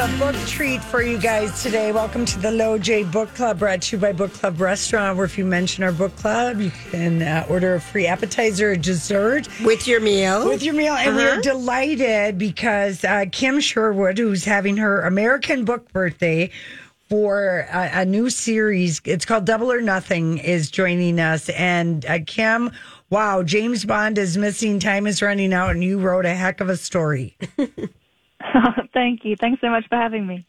have a book treat for you guys today. Welcome to the Low J Book Club, brought to you by Book Club Restaurant, where if you mention our book club, you can uh, order a free appetizer or dessert with your meal. with your meal. And we're delighted because uh, Kim Sherwood, who's having her American book birthday for a, a new series, it's called Double or Nothing, is joining us. And uh, Kim, wow, James Bond is missing, time is running out, and you wrote a heck of a story. Thank you. Thanks so much for having me.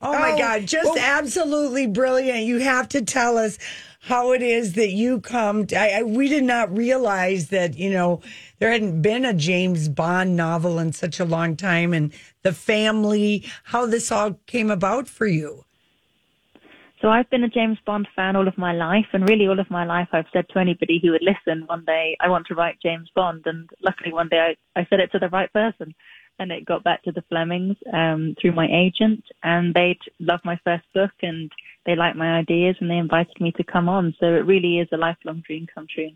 Oh, my Oh, God, just absolutely brilliant. You have to tell us how it is that you come. To, I, I, we did not realize that, you know, there hadn't been a James Bond novel in such a long time and the family, how this all came about for you. So I've been a James Bond fan all of my life, and really all of my life I've said to anybody who would listen one day, I want to write James Bond. And luckily one day I, I said it to the right person. And it got back to the Flemings um, through my agent, and they loved my first book, and they liked my ideas, and they invited me to come on. So it really is a lifelong dream come true.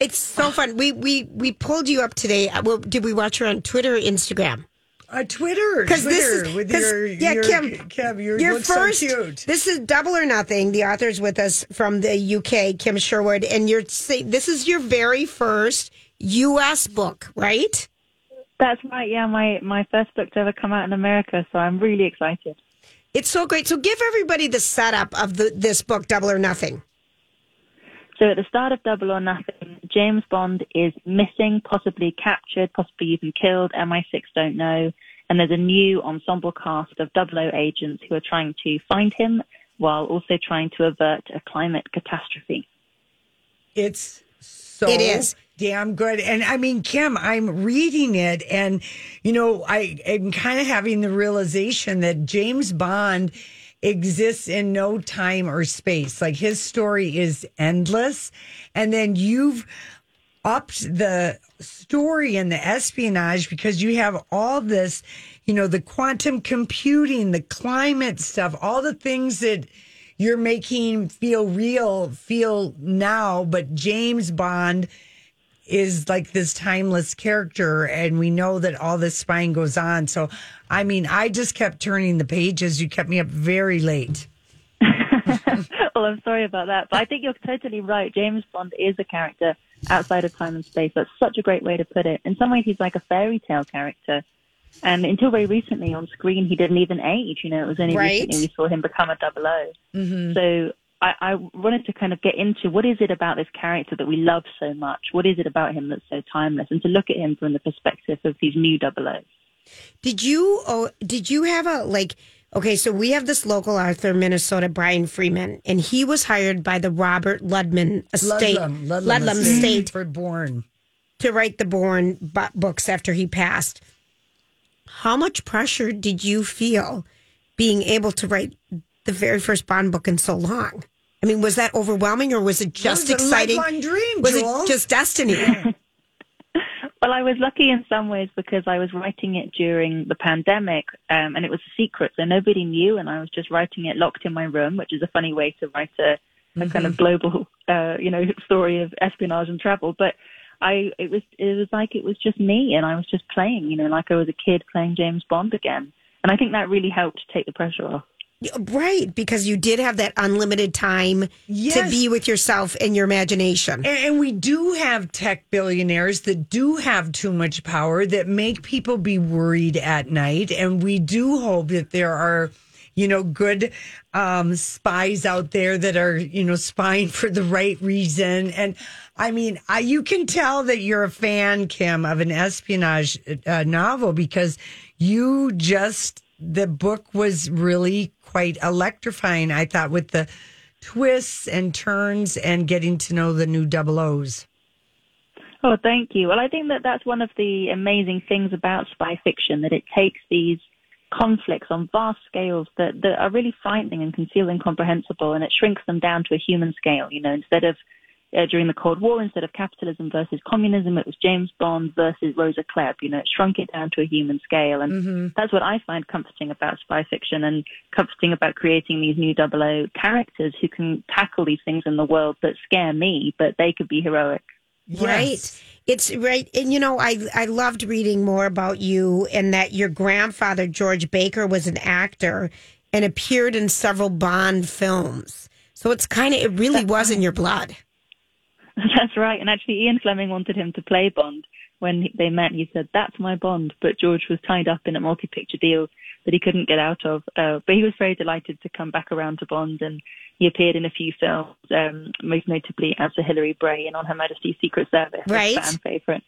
It's so fun. We we we pulled you up today. Uh, Well, did we watch her on Twitter or Instagram? Uh, Twitter, Because this Twitter is with 'cause- your, yeah, your, Kim, Kim, you your first. so cute. This is Double or Nothing. The author's with us from the UK, Kim Sherwood, and you're this is your very first U.S. book, right? That's right. Yeah, my, my first book to ever come out in America. So I'm really excited. It's so great. So give everybody the setup of the this book, Double or Nothing. So at the start of Double or Nothing, James Bond is missing, possibly captured, possibly even killed. MI6 don't know. And there's a new ensemble cast of 00 agents who are trying to find him while also trying to avert a climate catastrophe. It's so It is. Damn good. And I mean, Kim, I'm reading it and, you know, I am kind of having the realization that James Bond exists in no time or space. Like his story is endless. And then you've upped the story and the espionage because you have all this, you know, the quantum computing, the climate stuff, all the things that you're making feel real, feel now. But James Bond is like this timeless character, and we know that all this spying goes on. So, I mean, I just kept turning the pages. You kept me up very late. well, I'm sorry about that, but I think you're totally right. James Bond is a character outside of time and space. That's such a great way to put it. In some ways, he's like a fairy tale character. And until very recently on screen, he didn't even age. You know, it was only Right. recently we saw him become a double O. Mm-hmm. So I, I wanted to kind of get into what is it about this character that we love so much? What is it about him that's so timeless? And to look at him from the perspective of these new double O's. Did you oh did you have a like okay, so we have this local author in Minnesota, Brian Freeman, and he was hired by the Robert Ludman estate Ludlum, Ludlum Ludlum estate estate for Bourne. to write the Bourne bu- books after he passed. How much pressure did you feel being able to write the very first Bond book in so long? I mean, was that overwhelming or was it just was exciting? dream, was Joel. it just destiny? Well, I was lucky in some ways because I was writing it during the pandemic, um, and it was a secret, so nobody knew, and I was just writing it locked in my room, which is a funny way to write a, a kind of global, uh, you know, story of espionage and travel. But I, it was, it was like it was just me, and I was just playing, you know, like I was a kid playing James Bond again, and I think that really helped take the pressure off. Right, because you did have that unlimited time to be with yourself and your imagination. And, and we do have tech billionaires that do have too much power that make people be worried at night. And we do hope that there are, you know, good um, spies out there that are, you know, spying for the right reason. And I mean, I, you can tell that you're a fan, Kim, of an espionage uh, novel because you just, the book was really quite electrifying, I thought, with the twists and turns and getting to know the new double O's. Oh, thank you. Well, I think that that's one of the amazing things about spy fiction that it takes these conflicts on vast scales that, that are really frightening and can feel incomprehensible, and it shrinks them down to a human scale. You know, instead of uh, during the Cold War, instead of capitalism versus communism, it was James Bond versus Rosa Klebb. You know, it shrunk it down to a human scale, and that's what I find comforting about spy fiction and comforting about creating these new double O characters who can tackle these things in the world that scare me, but they could be heroic. Right. It's right. And you know, I I loved reading more about you and that your grandfather George Baker was an actor and appeared in several Bond films. So it's kind of it really was in your blood. That's right. And actually, Ian Fleming wanted him to play Bond. When they met, he said, "That's my Bond." But George was tied up in a multi-picture deal that he couldn't get out of. Uh, but he was very delighted to come back around to Bond, and he appeared in a few films, um, most notably as Sir Hilary Bray in On Her Majesty's Secret Service, a Right. fan favourite.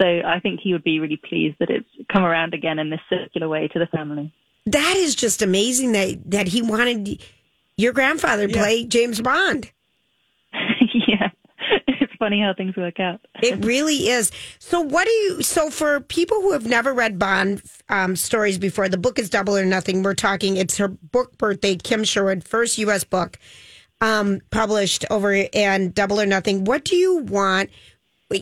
So I think he would be really pleased that it's come around again in this circular way to the family. That is just amazing that that he wanted your grandfather to Yeah. play James Bond. Yeah, it's funny how things work out. It really is. So, what do you? So, for people who have never read Bond um, stories before, the book is Double or Nothing. We're talking. It's her book birthday. Kim Sherwood, first U.S. book um, published over and Double or Nothing. What do you want?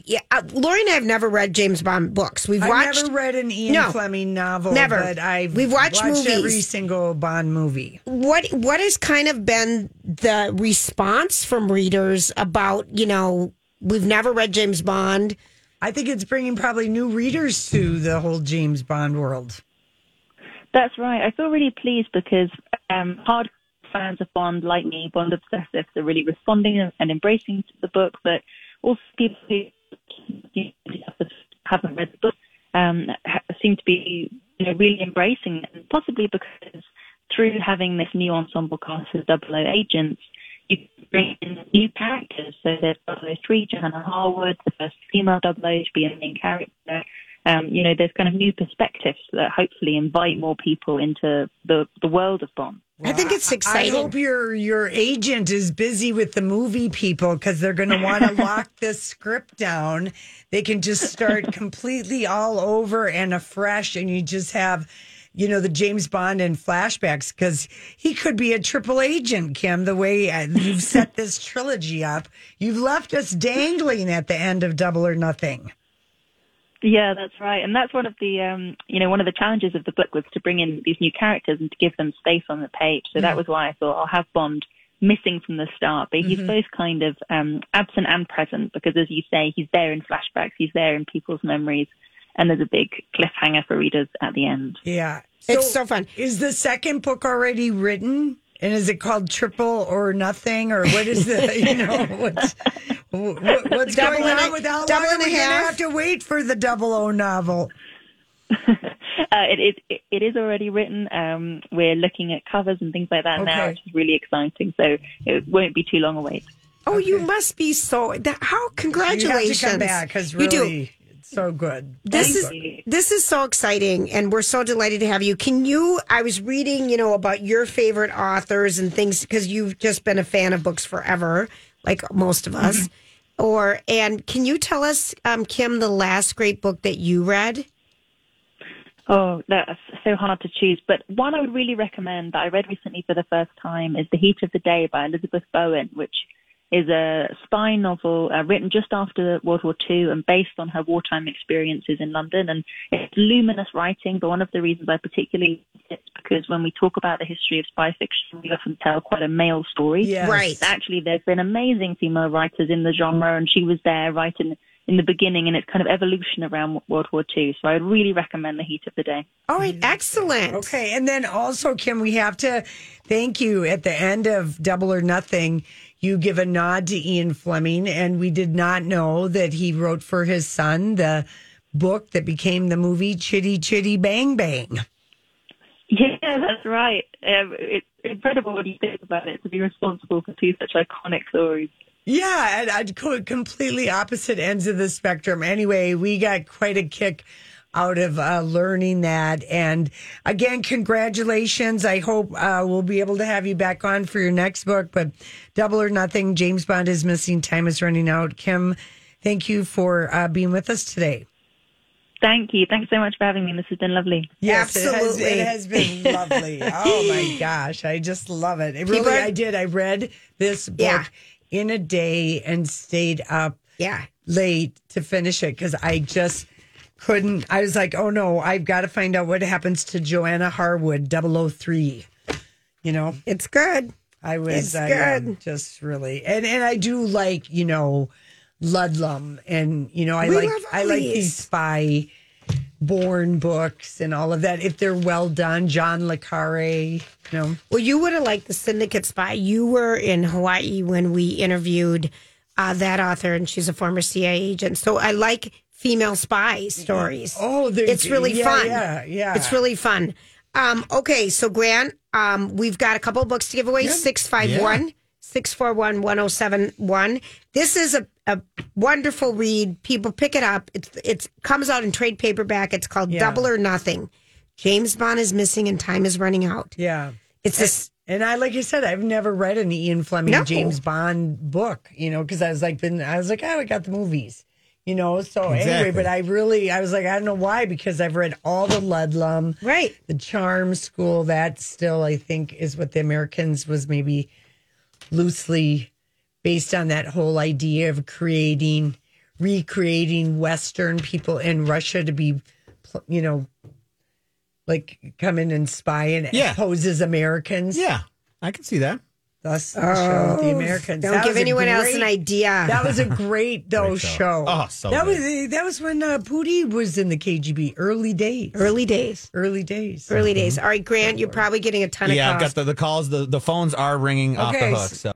Yeah, uh, Lori and I have never read James Bond books. We've I've watched. never read an Ian No. Fleming novel. Never. But I've We've watched movies. every single Bond movie. what what has kind of been the response from readers about you know we've never read James Bond. I think it's bringing probably new readers to the whole James Bond world. That's right. I feel really pleased because um, hard fans of Bond, like me, Bond obsessives, are really responding and- and embracing the book. But also people who haven't read the book um, seem to be you know, really embracing, it, possibly because through having this new ensemble cast of 00 agents, you bring in new characters. So there's 003, Johanna Harwood, the first female 00 to be a main character. Um, you know, there's kind of new perspectives that hopefully invite more people into the, the world of Bond. I think it's exciting. I hope your your agent is busy with the movie people because they're going to want to lock this script down. They can just start completely all over and afresh, and you just have, you know, the James Bond and flashbacks because he could be a triple agent, Kim. The way uh, you've set this trilogy up, you've left us dangling at the end of Double or Nothing. Yeah, that's right. And that's one of the, um, you know, one of the challenges of the book was to bring in these new characters and to give them space on the page. So that was why I thought I'll have Bond missing from the start, but he's both kind of um, absent and present because, as you say, he's there in flashbacks, he's there in people's memories, and there's a big cliffhanger for readers at the end. Yeah, It's so fun. Is the second book already written? And is it called Triple or Nothing, or what is the you know what's what, what's Double going and on a- with how double are and a we gonna half? have to wait for the Double O novel? Uh, it, is, it, it is already written. Um, we're looking at covers and things like that now, which is really exciting. So it won't be too long a wait. Oh, you must be so. That, how You have to come back because You do. Really, it's so good. This Thank is you. this is so exciting, and we're so delighted to have you. Can you? I was reading, you know, about your favorite authors and things because you've just been a fan of books forever, like most of us. Or and can you tell us, um, Kim, the last great book that you read? Oh, that's so hard to choose. But one I would really recommend that I read recently for the first time is The Heat of the Day by Elizabeth Bowen, which is a spy novel uh, written just after World War II and based on her wartime experiences in London. And it's luminous writing, but one of the reasons I particularly like it's because when we talk about the history of spy fiction, we often tell quite a male story. Yes. Right. Actually, there's been amazing female writers in the genre, and she was there right in, in the beginning, and its kind of evolution around World War II. So I would really recommend The Heat of the Day. All right, excellent. Okay, and then also, Kim, we have to thank you at the end of Double or Nothing. You give a nod to Ian Fleming, and we did not know that he wrote for his son the book that became the movie Chitty Chitty Bang Bang. Yeah, that's right. Um, it's incredible when you think about it to be responsible for two such iconic stories. Yeah, and I'd go completely opposite ends of the spectrum. Anyway, we got quite a kick out of uh, learning that. And again, congratulations. I hope uh, we'll be able to have you back on for your next book. But Double or Nothing, James Bond is missing. Time is running out. Kim, thank you for uh, being with us today. Thank you. Thanks so much for having me. This has been lovely. Yes, Absolutely. It has, it has been lovely. oh my gosh, I just love it. It really, are- I did. I read this book Yeah. in a day and stayed up Yeah. late to finish it because I just couldn't. I was like, oh no, I've got to find out what happens to Johanna Harwood, 003. You know, It's good. I was It's uh, good. yeah, just really, and and I do like you know Ludlum, and you know I We like I like these. these spy Bourne books and all of that if they're well done. John le Carre, you know. Well, you would have liked the Syndicate Spy. You were in Hawaii when we interviewed uh, that author, and she's a former CIA agent. So I like female spy stories. Oh, it's really yeah, fun. yeah, yeah. It's really fun. Um, okay, so Grant, um, we've got a couple of books to give away. Six five one. 641 1071. This is a, a wonderful read. People pick it up. It's it's comes out in trade paperback. It's called Yeah. Double or Nothing. James Bond is missing and time is running out. Yeah. It's this And I, like you said, I've never read an Ian Fleming No. James Bond book, you know, because I was like, been, I was like, oh, I got the movies, you know. So anyway, Exactly. but I really, I was like, I don't know why, because I've read all the Ludlum, right. the Charm School. That still, I think, is what the Americans was maybe loosely based on that whole idea of creating, recreating Western people in Russia to be, you know, like come in and spy and Yeah. pose as Americans. Yeah, I can see that. Thus, the show, the Americans. Oh, Don't That give was a anyone else an idea. That was a great though Great show. show. Oh, so that good. was that was when uh, Pootie was in the KGB. Early days. Early days. Early days. Early days. All right, Grant, you're probably getting a ton of Yeah, I've calls. got the, the calls. The, the phones are ringing off the hook. so- So